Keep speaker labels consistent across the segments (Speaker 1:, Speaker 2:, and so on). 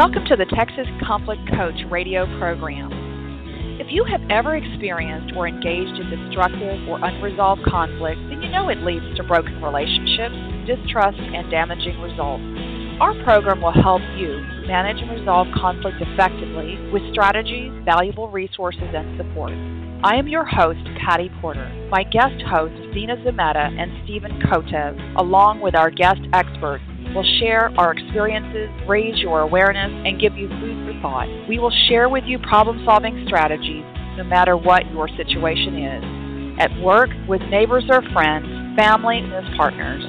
Speaker 1: Welcome to the Texas Conflict Coach radio program. If you have ever experienced or engaged in destructive or unresolved conflict, then you know it leads to broken relationships, distrust, and damaging results. Our program will help you manage and resolve conflict effectively with strategies, valuable resources, and support. I am your host, Patty Porter. My guest hosts, Zena Zumeta and Stephen Kotev, along with our guest experts, will share our experiences, raise your awareness, and give you food for thought. We will share with you problem solving strategies no matter what your situation is. At work, with neighbors or friends, family, and partners.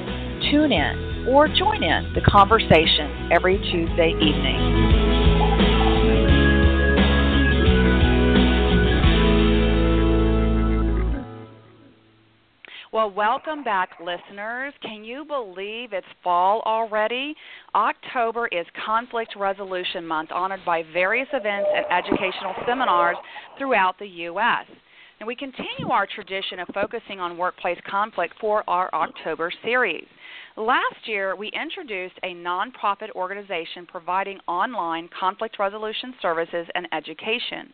Speaker 1: Tune in or join in the conversation every Tuesday evening. Well, welcome back, listeners. Can you believe it's fall already? October is Conflict Resolution Month, honored by various events and educational seminars throughout the U.S. And we continue our tradition of focusing on workplace conflict for our October series. Last year, we introduced a nonprofit organization providing online conflict resolution services and education.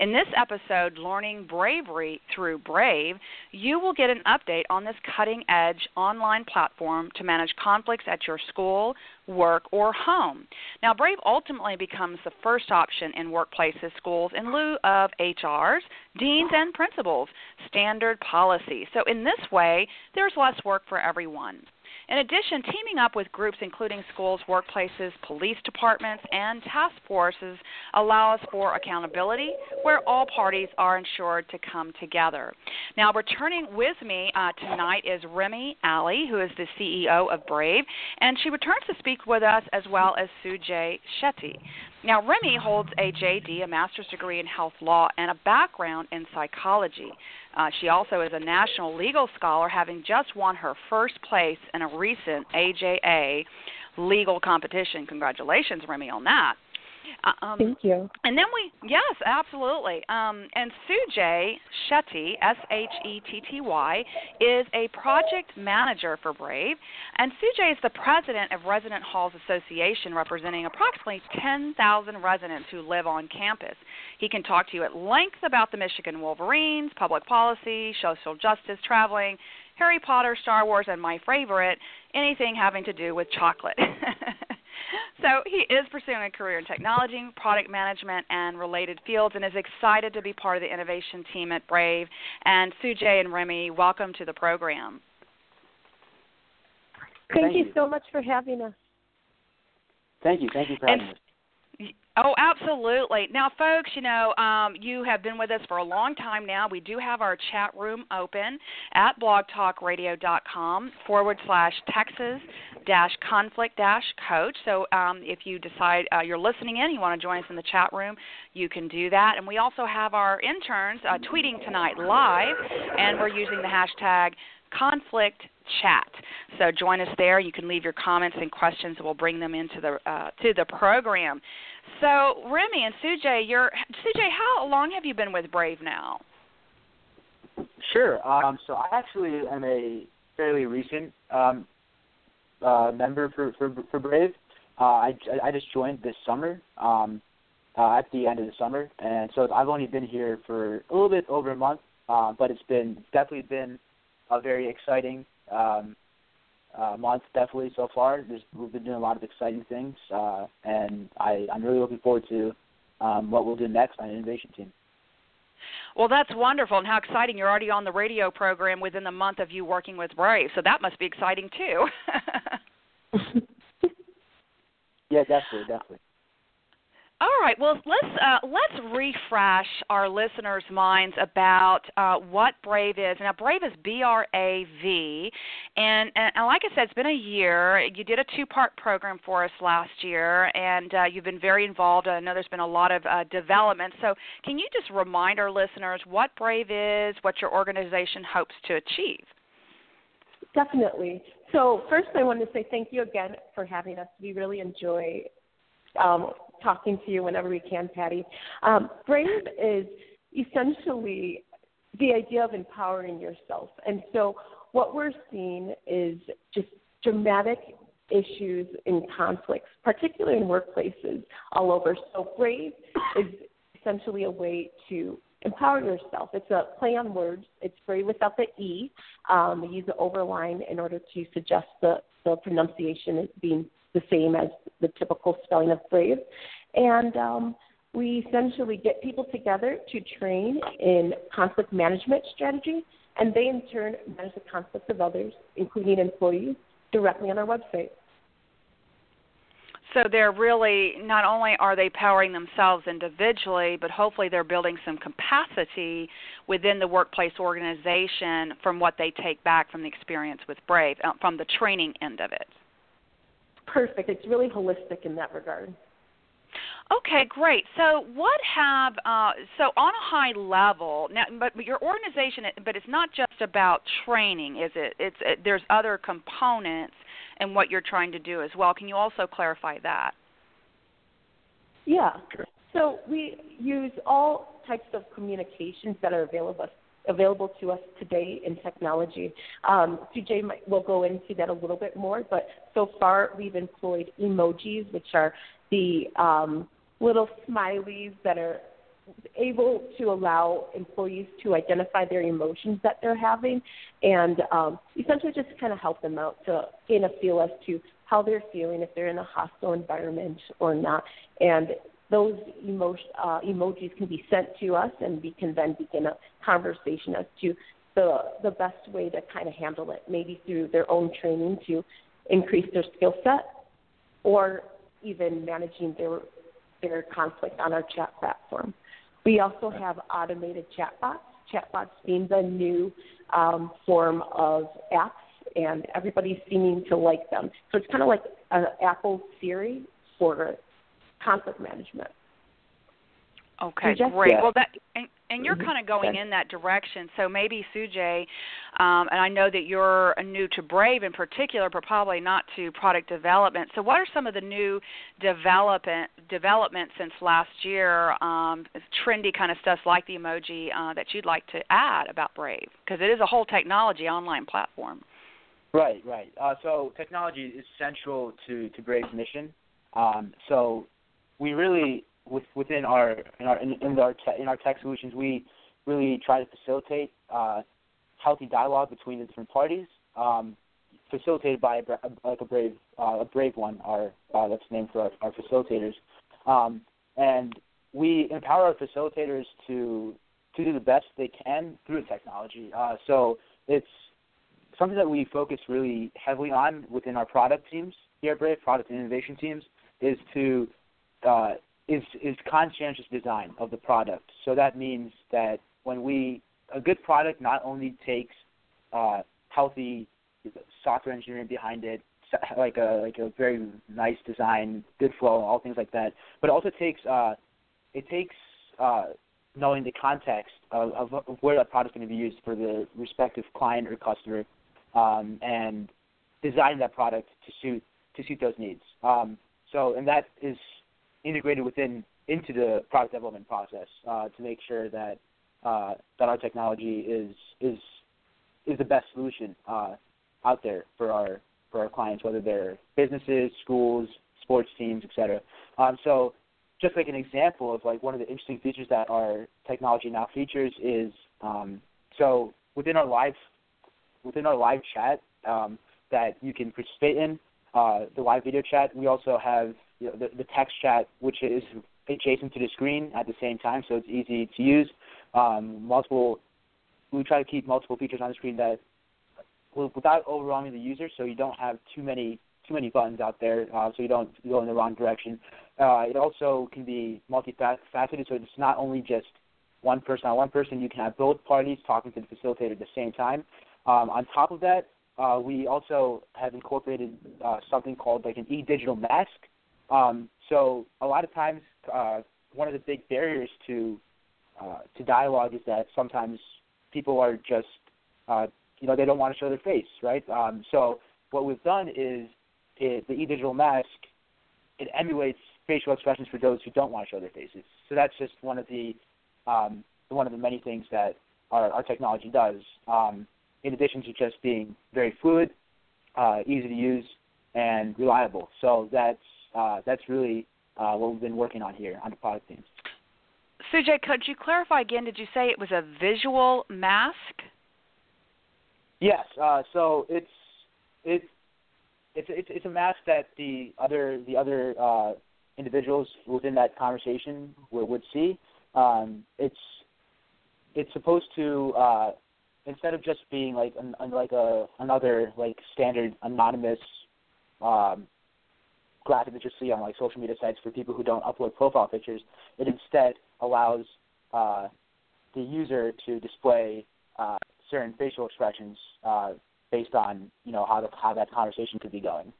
Speaker 1: In this episode, Learning Bravery Through Brav, you will get an update on this cutting edge online platform to manage conflicts at your school, work, or home. Now, Brav ultimately becomes the first option in workplaces, schools, in lieu of HRs, deans, and principals, standard policy. So, in this way, there's less work for everyone. In addition, teaming up with groups including schools, workplaces, police departments, and task forces allows for accountability where all parties are ensured to come together. Now, returning with me uh, tonight is Remi Alli, who is the CEO of Brav, and she returns to speak with us as well as Sujay Shetty. Now, Remy holds a JD, a master's degree in health law, and a background in psychology. Uh, she also is a national legal scholar, having just won her first place in a recent AJA legal competition. Congratulations, Remi, on that.
Speaker 2: Uh, um, Thank you.
Speaker 1: And then we, yes, absolutely. Um, and Sujay Shetty, S H E T T Y, is a project manager for Brav. And Sujay is the president of Resident Halls Association, representing approximately 10,000 residents who live on campus. He can talk to you at length about the Michigan Wolverines, public policy, social justice, traveling, Harry Potter, Star Wars, and my favorite, anything having to do with chocolate. so he is pursuing a career in technology, product management, and related fields, and is excited to be part of the innovation team at Brav. And Sujay and Remi, welcome to the program.
Speaker 2: Thank, Thank you. you. so much for having us.
Speaker 3: Thank you. Thank you for having
Speaker 1: and,
Speaker 3: us.
Speaker 1: Oh, absolutely. Now, folks, you know, um, you have been with us for a long time now. We do have our chat room open at blogtalkradio.com forward slash Texas dash conflict dash coach. So um, if you decide uh, you're listening in, you want to join us in the chat room, you can do that. And we also have our interns uh, tweeting tonight live, and we're using the hashtag conflict chat. So join us there. You can leave your comments and questions, and we'll bring them into the uh, to the program. So, Remi and Sujay, you're Sujay. How long have you been with Brav now?
Speaker 3: Sure. Um, so I actually am a fairly recent um, uh, member for for, for Brav. Uh, I I just joined this summer. Um, uh, at the end of the summer, and so I've only been here for a little bit over a month, uh, but it's been definitely been a very exciting um, uh, month definitely so far. There's, we've been doing a lot of exciting things, uh, and I, I'm really looking forward to um, what we'll do next on the Innovation Team.
Speaker 1: Well, that's wonderful, and how exciting! You're already on the radio program within the month of you working with Brav, so that must be exciting too.
Speaker 3: yeah, definitely, definitely.
Speaker 1: All right. Well, let's uh, let's refresh our listeners' minds about uh, what Brav is. Now, Brav is B R A V, and, and and like I said, it's been a year. You did a two-part program for us last year, and uh, you've been very involved. I know there's been a lot of uh, development. So, can you just remind our listeners what Brav is, what your organization hopes to achieve?
Speaker 2: Definitely. So, first, I want to say thank you again for having us. We really enjoy um, talking to you whenever we can, Patty. Um, Brav is essentially the idea of empowering yourself. And so what we're seeing is just dramatic issues and conflicts, particularly in workplaces all over. So Brav is essentially a way to empower yourself. It's a play on words. It's Brave without the E. Um, we use the overline in order to suggest the, the pronunciation as being the same as the typical spelling of Brave. And um, we essentially get people together to train in conflict management strategy, and they in turn manage the conflicts of others, including employees, directly on our website.
Speaker 1: So they're really not only are they powering themselves individually, but hopefully they're building some capacity within the workplace organization from what they take back from the experience with Brav, uh, from the training end of it.
Speaker 2: Perfect. It's really holistic in that regard.
Speaker 1: Okay, great. So, what have uh, so on a high level now? But, but your organization, but it's not just about training, is it? It's it, there's other components and what you're trying to do as well. Can you also clarify that?
Speaker 2: Yeah. So we use all types of communications that are available available to us today in technology. Um, Sujay might, will go into that a little bit more, but so far we've employed emojis, which are the um, little smileys that are able to allow employees to identify their emotions that they're having and um, essentially just kind of help them out to gain a feel as to how they're feeling, if they're in a hostile environment or not. And those uh, emojis can be sent to us, and we can then begin a conversation as to the the best way to kind of handle it, maybe through their own training to increase their skill set, or even managing their their conflict on our chat platform. We also have automated chatbots. Chatbots being the new um, form of apps, and everybody's seeming to like them. So it's kind of like an Apple Siri for conflict management.
Speaker 1: Okay, great. Well, that and, and you're mm-hmm. kind of going in that direction. So maybe Sujay, um, and I know that you're new to Brav in particular, but probably not to product development. So what are some of the new development developments since last year, um, trendy kind of stuff like the emoji uh, that you'd like to add about Brav? Because it is a whole technology online platform.
Speaker 3: Right, right. Uh, so technology is central to to Brav's mission. Um, so we really with, within our in our in, in our te- in our tech solutions, we really try to facilitate uh, healthy dialogue between the different parties, um, facilitated by a, like a brave uh, a brave one. Our uh, that's named for our, our facilitators, um, and we empower our facilitators to to do the best they can through the technology. Uh, so it's something that we focus really heavily on within our product teams here at Brav, product and innovation teams, is to uh, is is conscientious design of the product. So that means that when we a good product not only takes uh, healthy software engineering behind it, like a like a very nice design, good flow, all things like that, but also takes uh, it takes uh, knowing the context of, of, of where that product is going to be used for the respective client or customer, um, and designing that product to suit to suit those needs. Um, so, and that is integrated within into the product development process uh, to make sure that uh, that our technology is is is the best solution uh, out there for our for our clients, whether they're businesses, schools, sports teams, etc. Um, so, just like an example of like one of the interesting features that our technology now features is um, so within our live within our live chat um, that you can participate in uh, the live video chat. We also have you know, the, the text chat, which is adjacent to the screen at the same time, so it's easy to use. Um, multiple, we try to keep multiple features on the screen that without overwhelming the user, so you don't have too many too many buttons out there, uh, so you don't go in the wrong direction. Uh, it also can be multifaceted, so it's not only just one person on one person. You can have both parties talking to the facilitator at the same time. Um, on top of that, uh, we also have incorporated uh, something called like an e-digital mask, um, so a lot of times, uh, one of the big barriers to uh, to dialogue is that sometimes people are just uh, you know they don't want to show their face, right? Um, so what we've done is it, the e-digital mask it emulates facial expressions for those who don't want to show their faces. So that's just one of the um, one of the many things that our, our technology does. Um, in addition to just being very fluid, uh, easy to use, and reliable. So that's uh, that's really uh, what we've been working on here on the product teams.
Speaker 1: Sujay, could you clarify again? Did you say it was a visual mask?
Speaker 3: Yes. Uh, so it's it's it's it's it's a mask that the other the other uh, individuals within that conversation would, would see. Um, it's it's supposed to uh, instead of just being like an, like a another like standard anonymous um, graphic that you see on like social media sites for people who don't upload profile pictures, it instead allows uh, the user to display uh, certain facial expressions uh, based on you know how the, how that conversation could be going.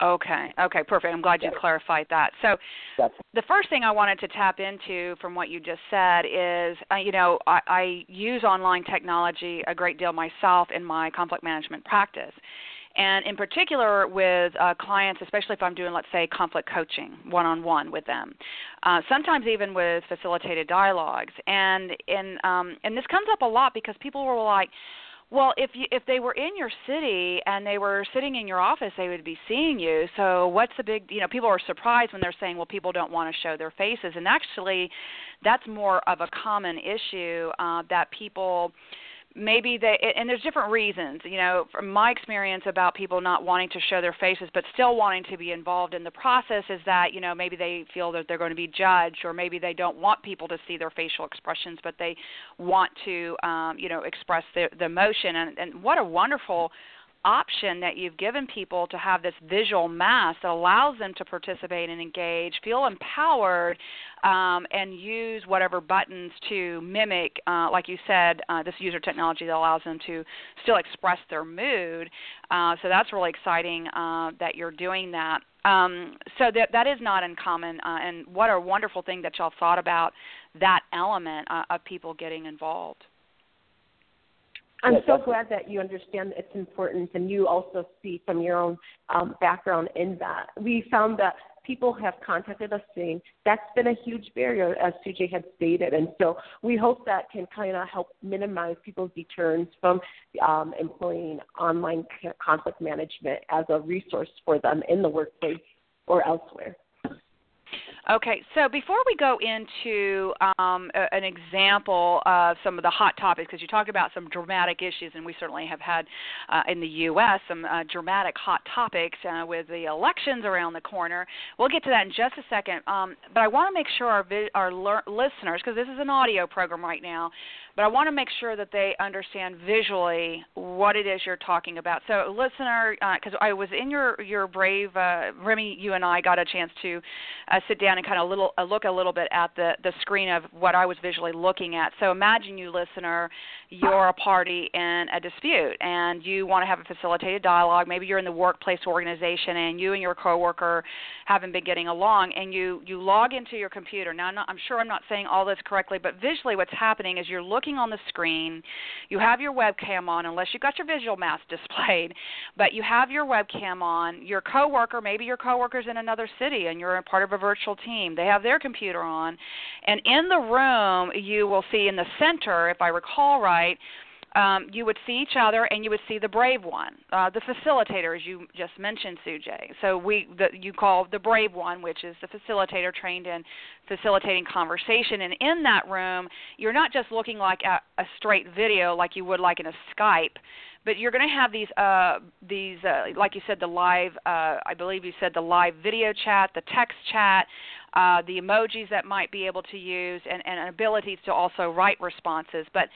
Speaker 1: Okay. Okay. Perfect. I'm glad you clarified that. So,
Speaker 3: That's
Speaker 1: the first thing I wanted to tap into from what you just said is, uh, you know, I, I use online technology a great deal myself in my conflict management practice, and in particular with uh, clients, especially if I'm doing, let's say, conflict coaching one-on-one with them. Uh, sometimes even with facilitated dialogues, and in um, and this comes up a lot because people were like well, if you if they were in your city and they were sitting in your office, they would be seeing you. So what's the big you know, people are surprised when they're saying, Well, people don't want to show their faces and actually that's more of a common issue uh that people maybe they and there's different reasons you know from my experience about people not wanting to show their faces but still wanting to be involved in the process is that you know maybe they feel that they're going to be judged or maybe they don't want people to see their facial expressions but they want to um you know express the the emotion. And and what a wonderful option that you've given people to have this visual mask that allows them to participate and engage, feel empowered, um, and use whatever buttons to mimic, uh, like you said, uh, this user technology that allows them to still express their mood. Uh, so that's really exciting uh, that you're doing that. Um, so that that is not uncommon, uh, and what a wonderful thing that y'all thought about that element uh, of people getting involved.
Speaker 2: I'm so glad that you understand its importance and you also see from your own um, background in that. We found that people have contacted us saying that's been a huge barrier, as Sujay had stated. And so we hope that can kind of help minimize people's deterrence from um, employing online conflict management as a resource for them in the workplace or elsewhere.
Speaker 1: Okay, so before we go into um, a, an example of some of the hot topics, because you talked about some dramatic issues, and we certainly have had uh, in the U.S. some uh, dramatic hot topics uh, with the elections around the corner. We'll get to that in just a second. Um, but I want to make sure our, vi- our le- listeners, because this is an audio program right now, but I want to make sure that they understand visually what it is you're talking about. So, listener, because uh, I was in your your brave uh, Remi, you and I got a chance to uh, sit down and kind of little uh, look a little bit at the the screen of what I was visually looking at. So, imagine you, listener, you're a party in a dispute and you want to have a facilitated dialogue. Maybe you're in the workplace organization and you and your coworker haven't been getting along, and you you log into your computer. Now, I'm, not, I'm sure I'm not saying all this correctly, but visually, what's happening is you're looking looking on the screen. You have your webcam on, unless you've got your visual mask displayed, but you have your webcam on. Your coworker, maybe your coworker's in another city and you're a part of a virtual team. They have their computer on, and in the room you will see in the center, if I recall right, um, you would see each other and you would see the brave one, uh, the facilitator, as you just mentioned, Sujay. So we, the, you call the brave one, which is the facilitator trained in facilitating conversation. And in that room, you're not just looking like a, a straight video like you would like in a Skype, but you're going to have these, uh, these, uh, like you said, the live. Uh, I believe you said the live video chat, the text chat. Uh, the emojis that might be able to use and, and abilities to also write responses. But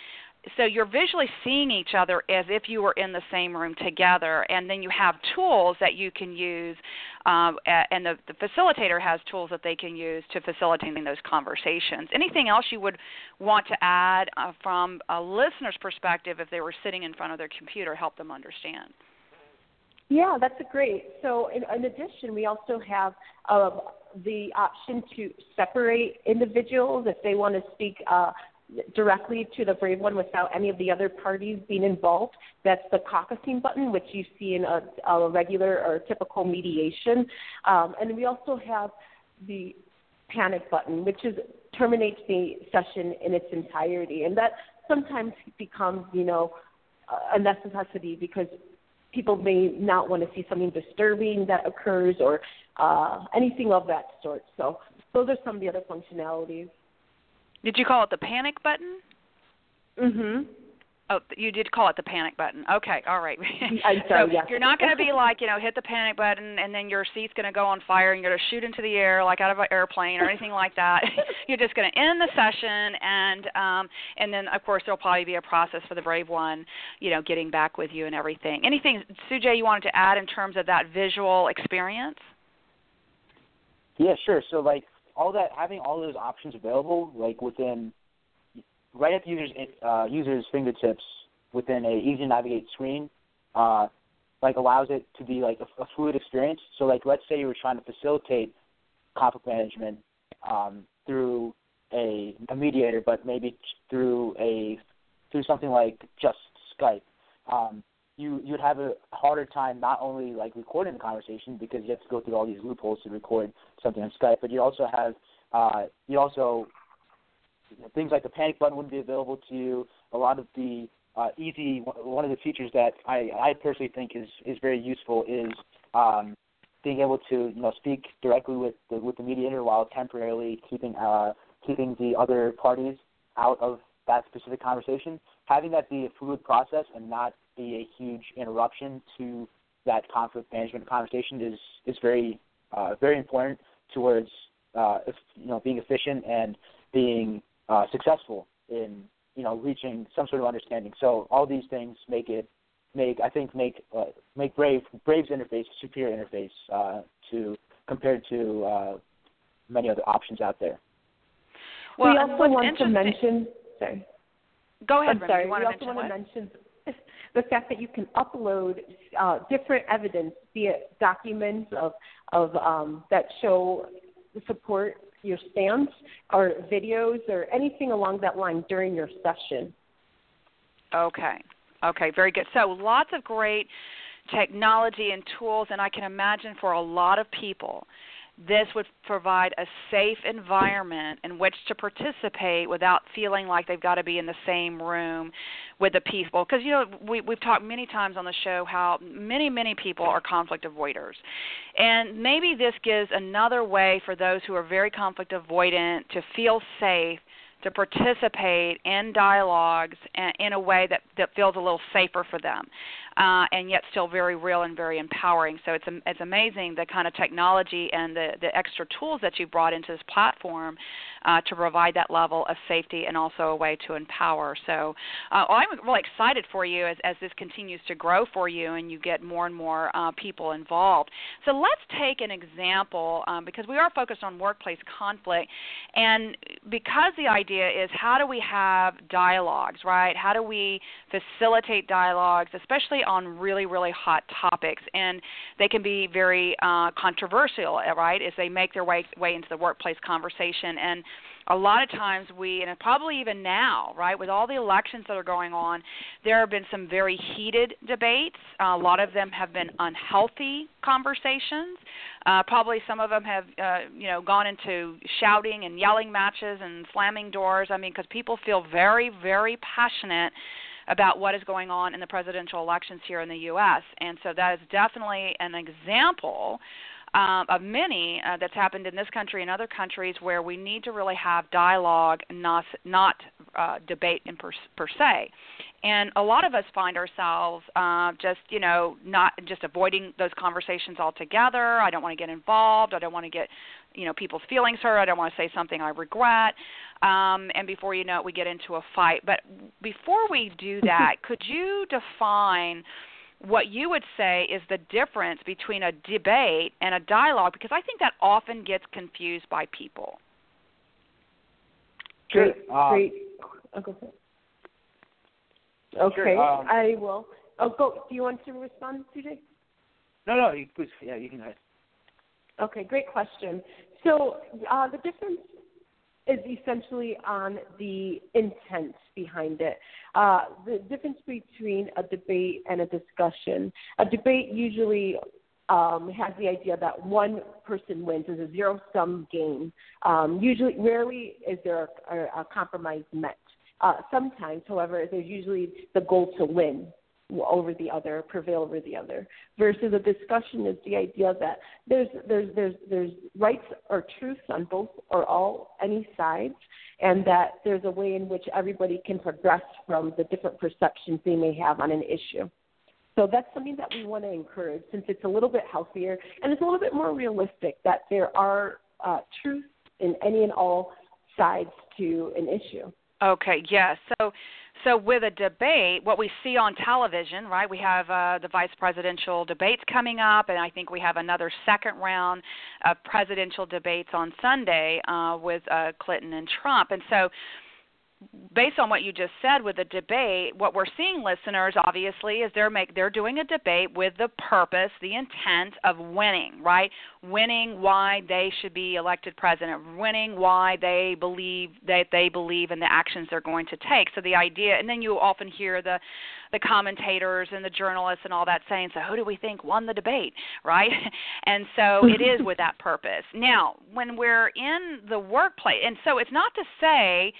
Speaker 1: so you're visually seeing each other as if you were in the same room together and then you have tools that you can use um, and the, the facilitator has tools that they can use to facilitating those conversations anything else you would want to add uh, from a listener's perspective if they were sitting in front of their computer help them understand
Speaker 2: yeah, that's great. So, in, in addition, we also have uh, the option to separate individuals if they want to speak uh, directly to the Brave one without any of the other parties being involved. That's the caucusing button, which you see in a, a regular or typical mediation. Um, and we also have the panic button, which is terminates the session in its entirety. And that sometimes becomes, you know, a necessity because people may not want to see something disturbing that occurs or uh, anything of that sort. So those are some of the other functionalities.
Speaker 1: Did you call it the panic button?
Speaker 2: Mhm.
Speaker 1: Oh, you did call it the panic button. Okay, all right.
Speaker 2: I'm sorry,
Speaker 1: so
Speaker 2: yes.
Speaker 1: you're not going to be like, you know, hit the panic button and then your seat's going to go on fire and you're going to shoot into the air like out of an airplane or anything like that. you're just going to end the session and um and then of course there'll probably be a process for the brave one, you know, getting back with you and everything. Anything Sujay you wanted to add in terms of that visual experience?
Speaker 3: Yeah, sure. So like all that having all those options available like within right at the user's uh, user's fingertips within a easy to navigate screen, uh, like allows it to be like a, a fluid experience. So like let's say you were trying to facilitate conflict management um, through a, a mediator, but maybe through a through something like just Skype. Um, you you'd have a harder time not only like recording the conversation because you have to go through all these loopholes to record something on Skype, but you also have uh, you also things like the panic button wouldn't be available to you. A lot of the uh, easy one of the features that I, I personally think is is very useful is um, being able to you know speak directly with the, with the mediator while temporarily keeping uh, keeping the other parties out of that specific conversation. Having that be a fluid process and not be a huge interruption to that conflict management conversation is is very uh, very important towards uh, if, you know being efficient and being uh, successful in you know reaching some sort of understanding. So all these things make it make I think make uh, make Brav Brav's interface a superior interface uh, to compared to uh, many other options out there.
Speaker 1: Well,
Speaker 2: we also want to mention. Sorry.
Speaker 1: Go ahead.
Speaker 2: I'm sorry.
Speaker 1: we
Speaker 2: also want to mention the fact that you can upload uh, different evidence, be it documents of of um, that show support your stance or videos or anything along that line during your session.
Speaker 1: Okay. Okay, very good. So lots of great technology and tools and I can imagine for a lot of people this would provide a safe environment in which to participate without feeling like they've got to be in the same room with the people. Because you know we we've talked many times on the show how many many people are conflict avoiders. And maybe this gives another way for those who are very conflict avoidant to feel safe to participate in dialogues in a way that, that feels a little safer for them uh, and yet still very real and very empowering. So it's it's amazing the kind of technology and the the extra tools that you brought into this platform uh, to provide that level of safety and also a way to empower. So uh, I'm really excited for you as as this continues to grow for you and you get more and more uh, people involved. So let's take an example um, because we are focused on workplace conflict, and because the idea is how do we have dialogues, right? How do we facilitate dialogues, especially on really, really hot topics, and they can be very uh, controversial, right, as they make their way way into the workplace conversation. And a lot of times we, and probably even now, right, with all the elections that are going on, there have been some very heated debates. Uh, a lot of them have been unhealthy conversations. Uh, probably some of them have, uh, you know, gone into shouting and yelling matches and slamming doors. I mean, because people feel very, very passionate about what is going on in the presidential elections here in the U.S. And so that is definitely an example um, of many uh, that's happened in this country and other countries where we need to really have dialogue, not not uh, debate in per, per se. And a lot of us find ourselves uh, just you know not just avoiding those conversations altogether. I don't want to get involved. I don't want to get you know people's feelings hurt. I don't want to say something I regret. Um, and before you know it, we get into a fight. But before we do that, could you define? What you would say is the difference between a debate and a dialogue because I think that often gets confused by people.
Speaker 2: Great,
Speaker 3: sure.
Speaker 2: great. Uh, okay,
Speaker 3: sure, um,
Speaker 2: I will. Oh, go. Do you want to respond, Sujay?
Speaker 3: No, no. You, please, yeah, you can go ahead.
Speaker 2: Okay, great question. So uh, the difference is essentially on the intent behind it. Uh, the difference between a debate and a discussion. A debate usually um, has the idea that one person wins is a zero sum game. Um, usually, rarely is there a, a, a compromise met. Uh, sometimes, however, there's usually the goal to win. Over the other, prevail over the other. Versus a discussion is the idea that there's there's there's there's rights or truths on both or all any sides, and that there's a way in which everybody can progress from the different perceptions they may have on an issue. So that's something that we want to encourage since it's a little bit healthier and it's a little bit more realistic that there are uh, truths in any and all sides to an issue.
Speaker 1: Okay, yes. So so with a debate, what we see on television, right? We have uh, the vice presidential debates coming up, and I think we have another second round of presidential debates on Sunday uh, with uh, Clinton and Trump. And so based on what you just said with the debate, what we're seeing, listeners, obviously, is they're make they're doing a debate with the purpose, the intent of winning, right? Winning why they should be elected president, winning why they believe that they believe in the actions they're going to take. So the idea, and then you often hear the the commentators and the journalists and all that saying, so who do we think won the debate, right? And so it is with that purpose. Now, when we're in the workplace, and so it's not to say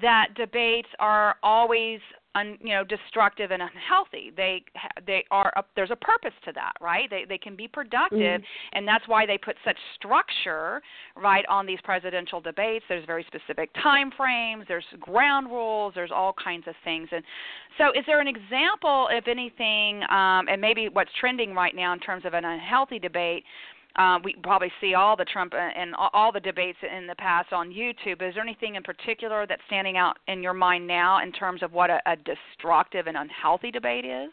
Speaker 1: that debates are always un, you know destructive and unhealthy. They they are a, there's a purpose to that right? They they can be productive mm-hmm. and that's why they put such structure right on these presidential debates. There's very specific time frames there's ground rules there's all kinds of things. And so is there an example if anything um, and maybe what's trending right now in terms of an unhealthy debate uh, we probably see all the Trump uh, and all the debates in the past on YouTube. Is there anything in particular that's standing out in your mind now in terms of what a, a destructive and unhealthy debate is?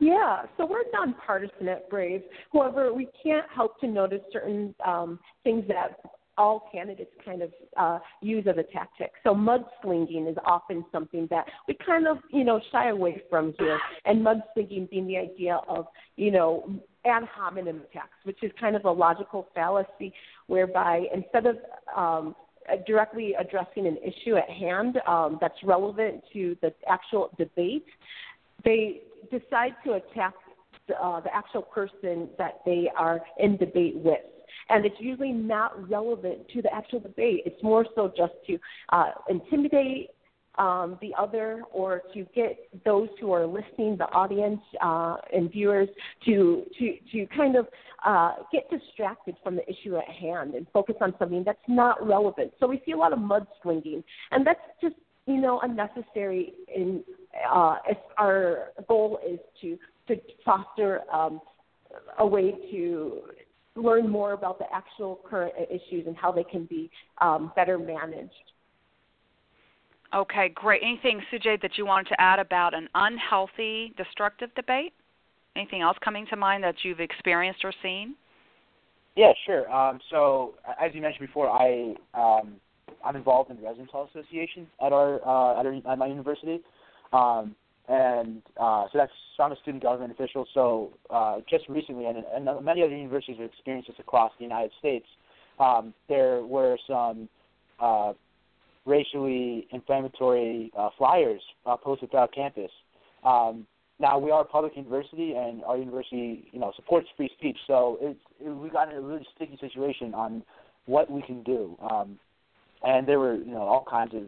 Speaker 2: Yeah, so we're nonpartisan at Brav. However, we can't help to notice certain um, things that all candidates kind of uh, use as a tactic. So mudslinging is often something that we kind of, you know, shy away from here. And mudslinging being the idea of, you know, ad hominem attacks, which is kind of a logical fallacy whereby instead of um, directly addressing an issue at hand um, that's relevant to the actual debate, they decide to attack the, uh, the actual person that they are in debate with and it's usually not relevant to the actual debate. It's more so just to uh, intimidate um, the other or to get those who are listening, the audience uh, and viewers, to to to kind of uh, get distracted from the issue at hand and focus on something that's not relevant. So we see a lot of mudslinging, and that's just you know unnecessary. In uh, our goal is to to foster um, a way to learn more about the actual current issues and how they can be um, better managed.
Speaker 1: Okay, great. Anything, Sujay, that you wanted to add about an unhealthy, destructive debate? Anything else coming to mind that you've experienced or seen?
Speaker 3: Yeah, sure. Um, so, as you mentioned before, I um, I'm involved in the Residence Hall Association at our uh, at, our, at my university. Um, and uh, so that's so I'm a student government official. So uh, just recently, and, and many other universities have experienced this across the United States. Um, there were some uh, racially inflammatory uh, flyers uh, posted throughout campus. Um, now we are a public university, and our university, you know, supports free speech. So it's it, we got in a really sticky situation on what we can do. Um, and there were, you know, all kinds of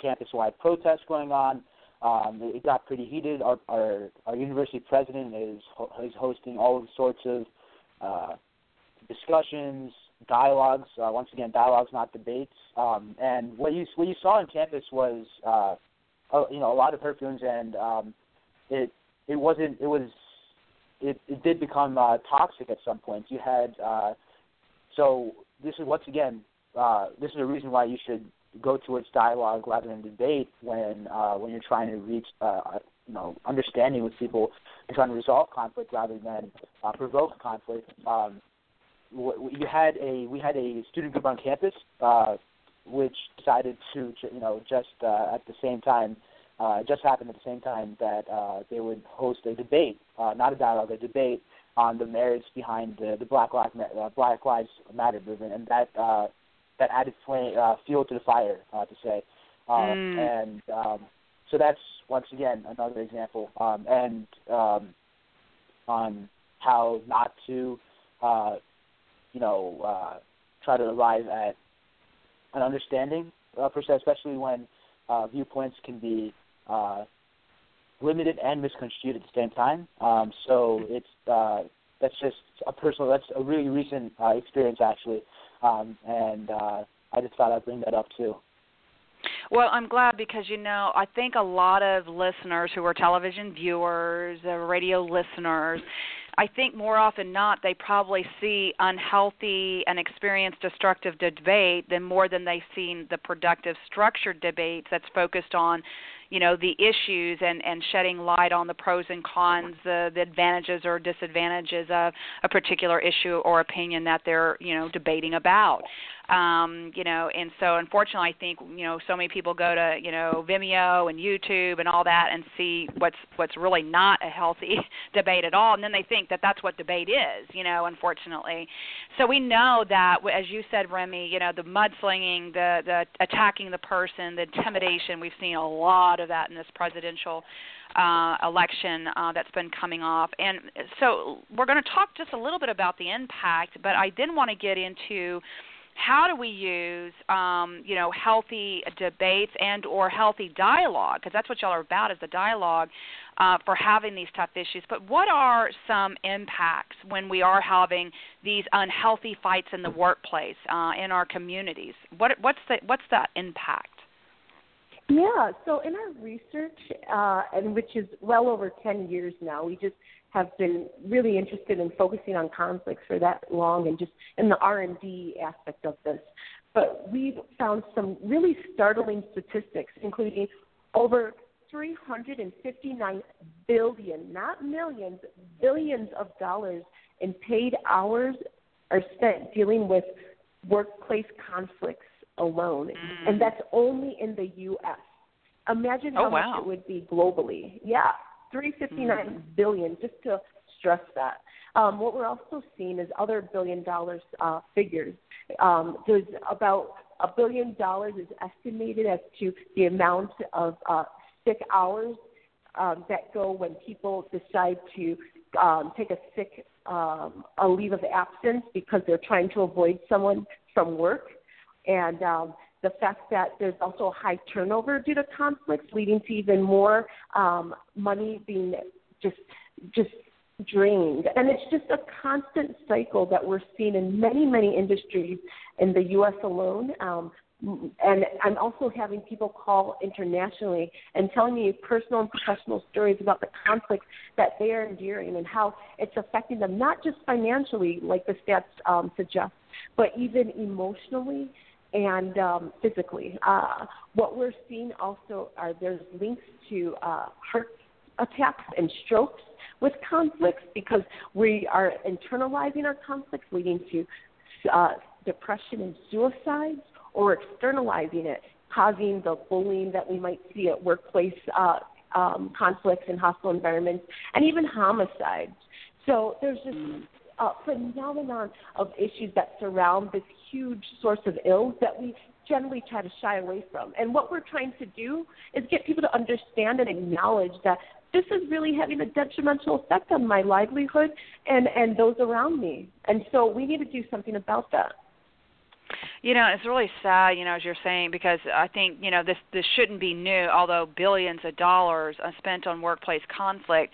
Speaker 3: campus-wide protests going on. Um, it got pretty heated. Our, our our university president is is hosting all sorts of uh, discussions, dialogues. Uh, once again, dialogues, not debates. Um, and what you what you saw on campus was, uh, a, you know, a lot of feelings, and um, it it wasn't. It was. It, it did become uh, toxic at some point. You had uh, so this is once again uh, this is a reason why you should go towards dialogue rather than debate when uh, when you're trying to reach uh, you know understanding with people and trying to resolve conflict rather than uh, provoke conflict. Um, you had a we had a student group on campus uh, which decided to you know just uh, at the same time uh, just happened at the same time that uh, they would host a debate, uh, not a dialogue, a debate on the merits behind the, the Black Lives uh, Black Lives Matter movement, and that uh, that added flame, uh, fuel to the fire, uh, to say. Um, mm. And um, so that's once again another example, um, and um, on how not to, uh, you know, uh, try to arrive at an understanding uh, per se, especially when uh, viewpoints can be uh, limited and misconstrued at the same time. Um, so it's uh, that's just a personal. That's a really recent uh, experience actually, um, and uh, I just thought I'd bring that up too.
Speaker 1: Well, I'm glad because you know I think a lot of listeners who are television viewers, uh, radio listeners, I think more often not they probably see unhealthy and experience destructive debate than more than they've seen the productive structured debates that's focused on you know the issues and and shedding light on the pros and cons the the advantages or disadvantages of a particular issue or opinion that they're you know debating about um you know and so unfortunately i think you know so many people go to you know vimeo and youtube and all that and see what's what's really not a healthy debate at all and then they think that that's what debate is you know unfortunately so we know that as you said remi you know the mudslinging the the attacking the person the intimidation we've seen a lot of that in this presidential uh, election uh, that's been coming off. And so we're going to talk just a little bit about the impact, but I did want to get into how do we use um, you know healthy debates and or healthy dialogue? Because that's what y'all are about is the dialogue uh, for having these tough issues. But what are some impacts when we are having these unhealthy fights in the workplace uh, in our communities? What what's the what's that impact?
Speaker 2: Yeah, so in our research, uh, and which is well over 10 years now, we just have been really interested in focusing on conflicts for that long and just in the R&D aspect of this. But we've found some really startling statistics, including over 359 billion, not millions, billions of dollars in paid hours are spent dealing with workplace conflicts alone, mm. and that's only in the U.S. Imagine how
Speaker 1: oh, wow.
Speaker 2: much it would be globally. Yeah, three fifty nine mm. billion. Just to stress that. Um, what we're also seeing is other billion dollars uh, figures. Um, there's about a billion dollars is estimated as to the amount of uh, sick hours um, that go when people decide to um, take a sick um, a leave of absence because they're trying to avoid someone from work and um, the fact that there's also high turnover due to conflicts, leading to even more um, money being just just drained. And it's just a constant cycle that we're seeing in many, many industries in the U.S. alone. Um, and I'm also having people call internationally and telling me personal and professional stories about the conflicts that they are enduring and how it's affecting them, not just financially, like the stats um, suggest, but even emotionally and um, physically. Uh, what we're seeing also are there's links to uh, heart attacks and strokes with conflicts because we are internalizing our conflicts, leading to uh, depression and suicides, or externalizing it, causing the bullying that we might see at workplace uh, um, conflicts and hostile environments, and even homicides. So there's just a phenomenon of issues that surround this huge source of ills that we generally try to shy away from. And what we're trying to do is get people to understand and acknowledge that this is really having a detrimental effect on my livelihood and, and those around me. And so we need to do something about that.
Speaker 1: You know, it's really sad, you know, as you're saying, because I think, you know, this this shouldn't be new, although billions of dollars are spent on workplace conflict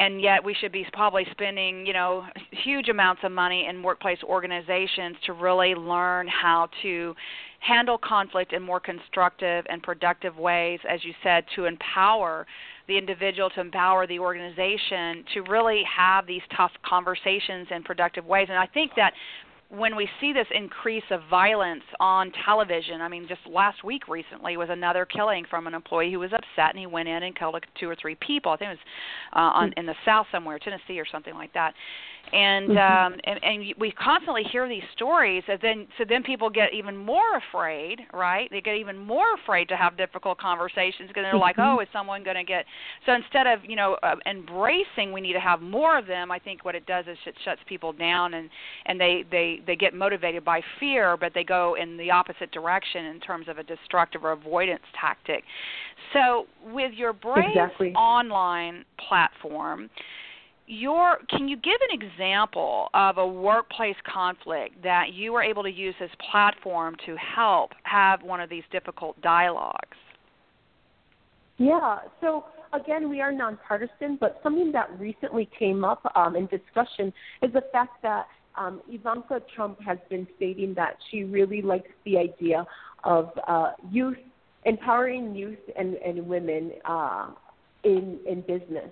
Speaker 1: and yet we should be probably spending you know huge amounts of money in workplace organizations to really learn how to handle conflict in more constructive and productive ways as you said to empower the individual to empower the organization to really have these tough conversations in productive ways. And i think that when we see this increase of violence on television, I mean, just last week recently was another killing from an employee who was upset and he went in and killed like two or three people. I think it was uh, on in the South somewhere, Tennessee or something like that and mm-hmm. um and, and we constantly hear these stories and then so then people get even more afraid right they get even more afraid to have difficult conversations because they're like
Speaker 2: mm-hmm.
Speaker 1: oh is someone going to get so instead of you know uh, embracing we need to have more of them i think what it does is it shuts people down and and they they they get motivated by fear but they go in the opposite direction in terms of a destructive or avoidance tactic so with your brave
Speaker 2: exactly.
Speaker 1: online platform your can you give an example of a workplace conflict that you were able to use this platform to help have one of these difficult dialogues?
Speaker 2: Yeah, so again, we are nonpartisan, but something that recently came up um, in discussion is the fact that um, Ivanka Trump has been stating that she really likes the idea of uh, youth empowering youth and, and women uh, in in business.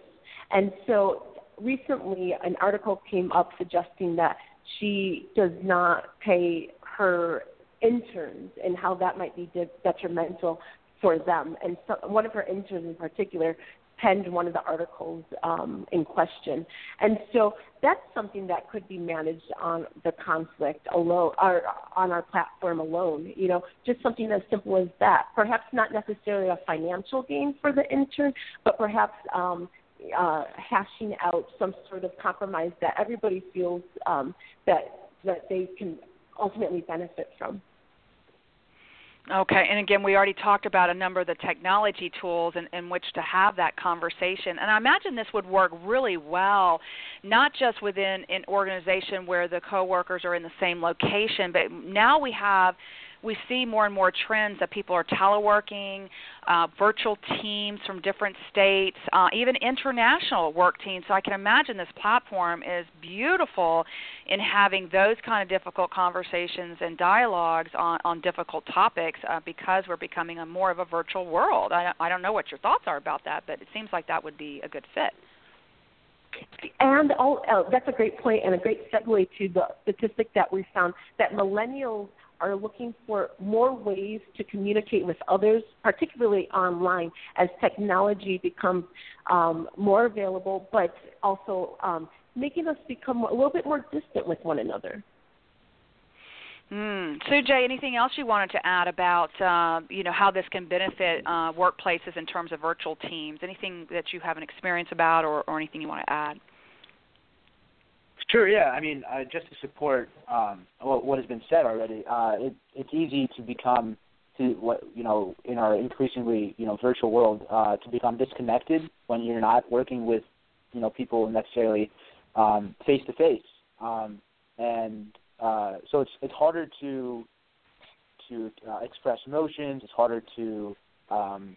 Speaker 2: And so recently, an article came up suggesting that she does not pay her interns and how that might be de- detrimental for them. And so one of her interns in particular penned one of the articles um, in question. And so that's something that could be managed on the conflict alone, or on our platform alone. You know, just something as simple as that. Perhaps not necessarily a financial gain for the intern, but perhaps um, uh, hashing out some sort of compromise that everybody feels um, that that they can ultimately benefit from.
Speaker 1: Okay, and again, we already talked about a number of the technology tools in, in which to have that conversation. And I imagine this would work really well, not just within an organization where the coworkers are in the same location, but now we have we see more and more trends that people are teleworking, uh, virtual teams from different states, uh, even international work teams. So I can imagine this platform is beautiful in having those kind of difficult conversations and dialogues on, on difficult topics uh, because we're becoming a more of a virtual world. I, I don't know what your thoughts are about that, but it seems like that would be a good fit.
Speaker 2: And all, uh, that's a great point and a great segue to the statistic that we found that millennials are looking for more ways to communicate with others, particularly online, as technology becomes um, more available, but also um, making us become a little bit more distant with one another.
Speaker 1: Mm. Sujay, anything else you wanted to add about uh, you know how this can benefit uh, workplaces in terms of virtual teams? Anything that you have an experience about, or, or anything you want to add?
Speaker 3: Sure. Yeah. I mean, uh, just to support um, what, what has been said already, uh, it, it's easy to become to what you know in our increasingly you know virtual world uh, to become disconnected when you're not working with you know people necessarily face to face, and uh, so it's it's harder to to uh, express emotions. It's harder to um,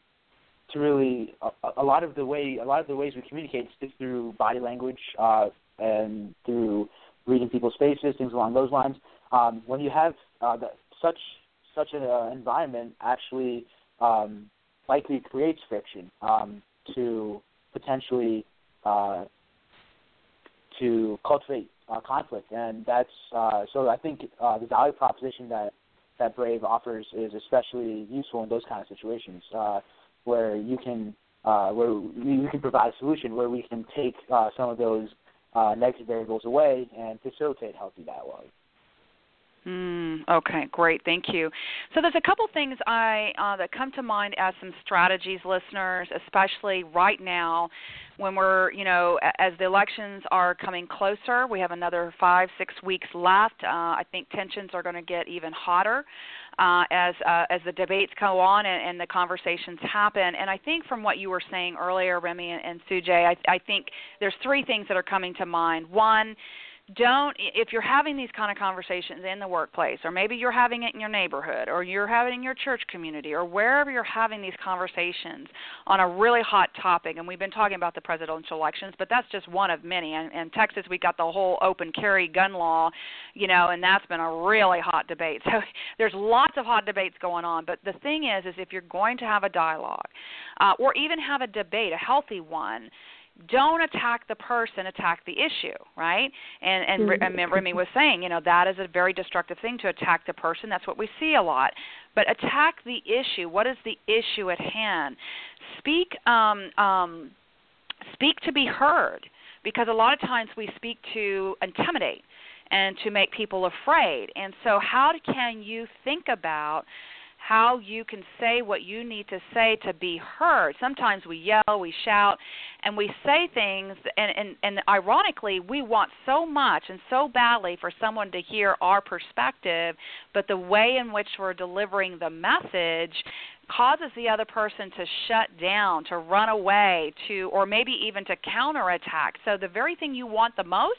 Speaker 3: to really a, a lot of the way a lot of the ways we communicate is through body language, uh, and through reading people's faces, things along those lines. Um, when you have uh, that, such such an uh, environment, actually um, likely creates friction um, to potentially uh, to cultivate conflict, and that's uh, so. I think uh, the value proposition that that Brav offers is especially useful in those kind of situations uh, where you can where you can provide a solution where we can take some of those uh, negative variables away and facilitate healthy dialogue.
Speaker 1: Mm, okay, great. Thank you. So there's a couple things I uh, that come to mind as some strategies, listeners, especially right now when we're, you know, as the elections are coming closer. We have another five, six weeks left. Uh, I think tensions are going to get even hotter uh, as uh, as the debates go on and, and the conversations happen. And I think from what you were saying earlier, Remi and, and Sujay, I, I think there's three things that are coming to mind. One don't if you're having these kind of conversations in the workplace or maybe you're having it in your neighborhood or you're having it in your church community or wherever you're having these conversations on a really hot topic and we've been talking about the presidential elections but that's just one of many and in texas we got the whole open carry gun law you know and that's been a really hot debate. So there's lots of hot debates going on but the thing is is if you're going to have a dialogue uh, or even have a debate a healthy one don't attack the person, attack the issue, right? And and, mm-hmm. and Remi was saying, you know, that is a very destructive thing to attack the person. That's what we see a lot. But attack the issue. What is the issue at hand? Speak um, um, speak to be heard, because a lot of times we speak to intimidate and to make people afraid. And so, how can you think about how you can say what you need to say to be heard. Sometimes we yell, we shout, and we say things and, and, and ironically we want so much and so badly for someone to hear our perspective, but the way in which we're delivering the message causes the other person to shut down, to run away, to or maybe even to counterattack. So the very thing you want the most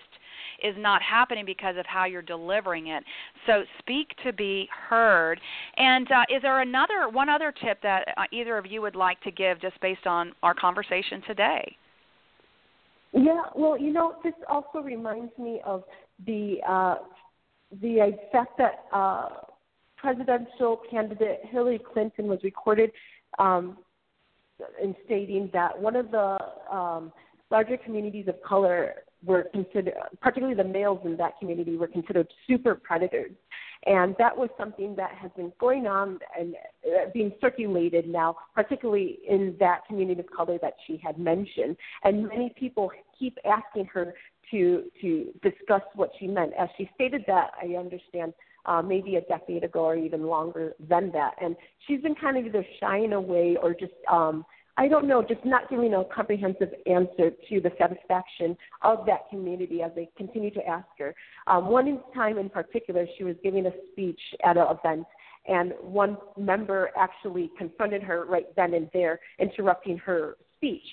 Speaker 1: is not happening because of how you're delivering it. So speak to be heard. And uh, is there another one other tip that uh, either of you would like to give just based on our conversation today?
Speaker 2: Yeah, well, you know, this also reminds me of the uh, the fact that uh, presidential candidate Hillary Clinton was recorded um, in stating that one of the um, larger communities of color were considered, particularly the males in that community, were considered super predators. And that was something that has been going on and uh, being circulated now, particularly in that community of color that she had mentioned. And many people keep asking her to to discuss what she meant. As she stated that, I understand uh, maybe a decade ago or even longer than that. And she's been kind of either shying away or just um, I don't know, just not giving a comprehensive answer to the satisfaction of that community as they continue to ask her. Um, one time in particular, she was giving a speech at an event, and one member actually confronted her right then and there, interrupting her speech.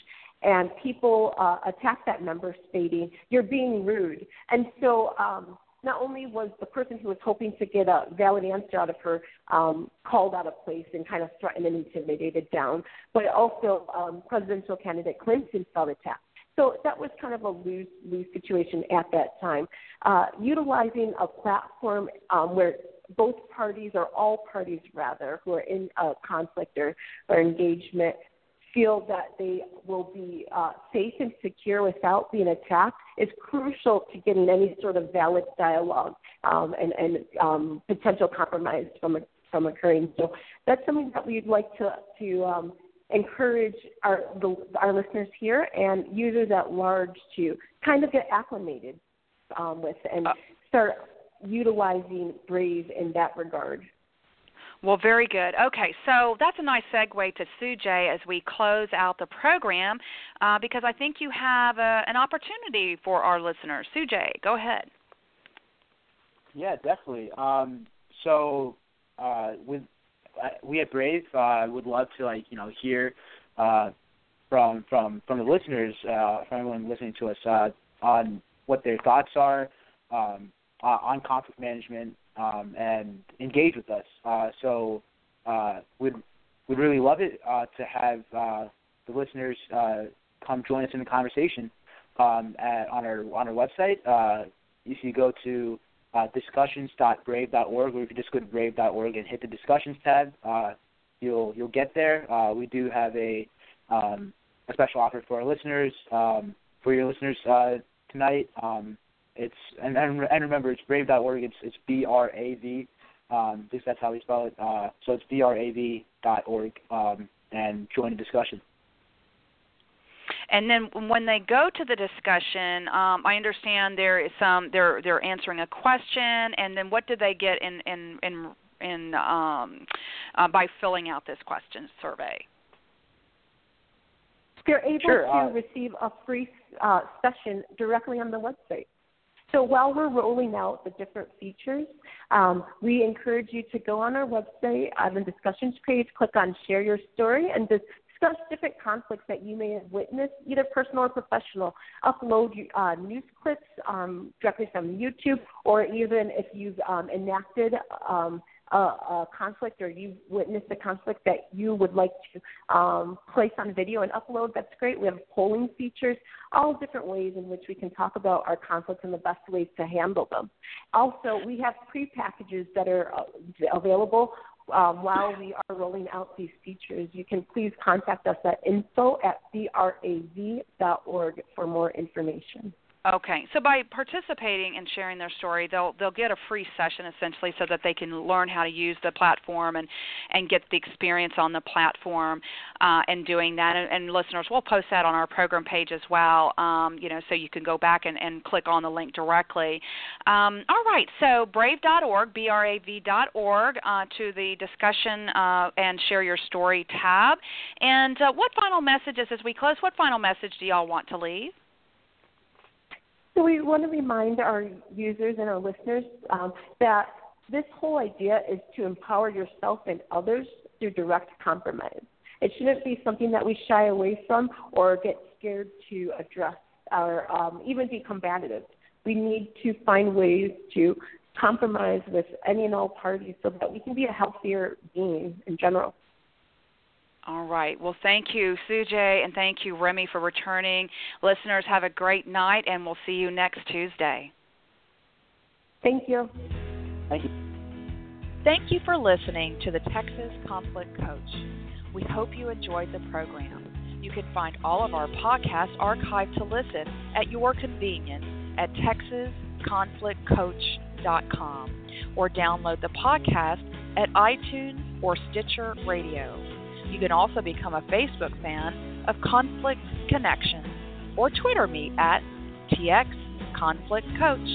Speaker 2: And people uh, attacked that member, stating, You're being rude. And so, um, not only was the person who was hoping to get a valid answer out of her um, called out of place and kind of threatened and intimidated down, but also um, presidential candidate Clinton felt attacked. So that was kind of a lose lose situation at that time. Uh, utilizing a platform um, where both parties or all parties rather who are in a conflict or, or engagement feel that they will be uh, safe and secure without being attacked is crucial to getting any sort of valid dialogue um, and, and um, potential compromise from from occurring. So that's something that we'd like to to um, encourage our the, our listeners here and users at large to kind of get acclimated um, with and uh, start utilizing Brav in that regard.
Speaker 1: Well, very good. Okay, so that's a nice segue to Sujay as we close out the program uh, because I think you have a, uh, an opportunity for our listeners. Sujay, go ahead.
Speaker 3: Yeah, definitely. Um, so uh, with uh, we at Brav uh, would love to like you know hear uh, from from from the listeners, uh, from everyone listening to us uh, on what their thoughts are um, uh, on conflict management um, and engage with us. Uh, so uh, we'd we'd really love it uh, to have uh, the listeners uh, come join us in the conversation um, at, on our on our website. Uh, you go to discussions.brav.org, or you can just go to brav.org and hit the discussions tab. You'll you'll get there. We do have a um, a special offer for our listeners um, for your listeners tonight. It's and and, and remember it's brav.org. It's it's B R A V. Um, at least that's how we spell it. Uh, so it's B R A V dot org. Um, and join the discussion.
Speaker 1: And then when they go to the discussion, um, I understand there is some they're they're answering a question, and then what do they get in in in in um, uh, by filling out this question survey?
Speaker 2: They're able
Speaker 3: sure,
Speaker 2: to
Speaker 3: uh,
Speaker 2: receive a free uh, session directly on the website. So while we're rolling out the different features, um, we encourage you to go on our website on the discussions page, click on share your story, and discuss different conflicts that you may have witnessed, either personal or professional. Upload uh, news clips um, directly from YouTube, or even if you've um, enacted um, a, a conflict or you've witnessed a conflict that you would like to um, place on video and upload, that's great. We have polling features, all different ways in which we can talk about our conflicts and the best ways to handle them. Also, we have pre-packages that are uh, available um, while we are rolling out these features. You can please contact us at info at brav.org for more information.
Speaker 1: Okay, so by participating and sharing their story, they'll they'll get a free session essentially, so that they can learn how to use the platform and and get the experience on the platform uh, and doing that. And, and, listeners, we'll post that on our program page as well. Um, you know, so you can go back and, and click on the link directly. Um, all right, so brav.org, b-r-a-v.org, uh, to the discussion uh, and share your story tab. And uh, what final messages as we close? What final message do y'all want to leave?
Speaker 2: So we want to remind our users and our listeners um, that this whole idea is to empower yourself and others through direct compromise. It shouldn't be something that we shy away from or get scared to address or um, even be combative. we need to find ways to compromise with any and all parties so that we can be a healthier being in general.
Speaker 4: All right. Well, thank you, Sujay, and thank you, Remi, for returning. Listeners, have a great night, and we'll see you next Tuesday.
Speaker 2: Thank you.
Speaker 3: Thank you.
Speaker 4: Thank you for listening to the Texas Conflict Coach. We hope you enjoyed the program. You can find all of our podcasts archived to listen at your convenience at texasconflictcoach.com or download the podcast at iTunes or Stitcher Radio. You can also become a Facebook fan of Conflict Connections or Twitter me at TX Conflict Coach.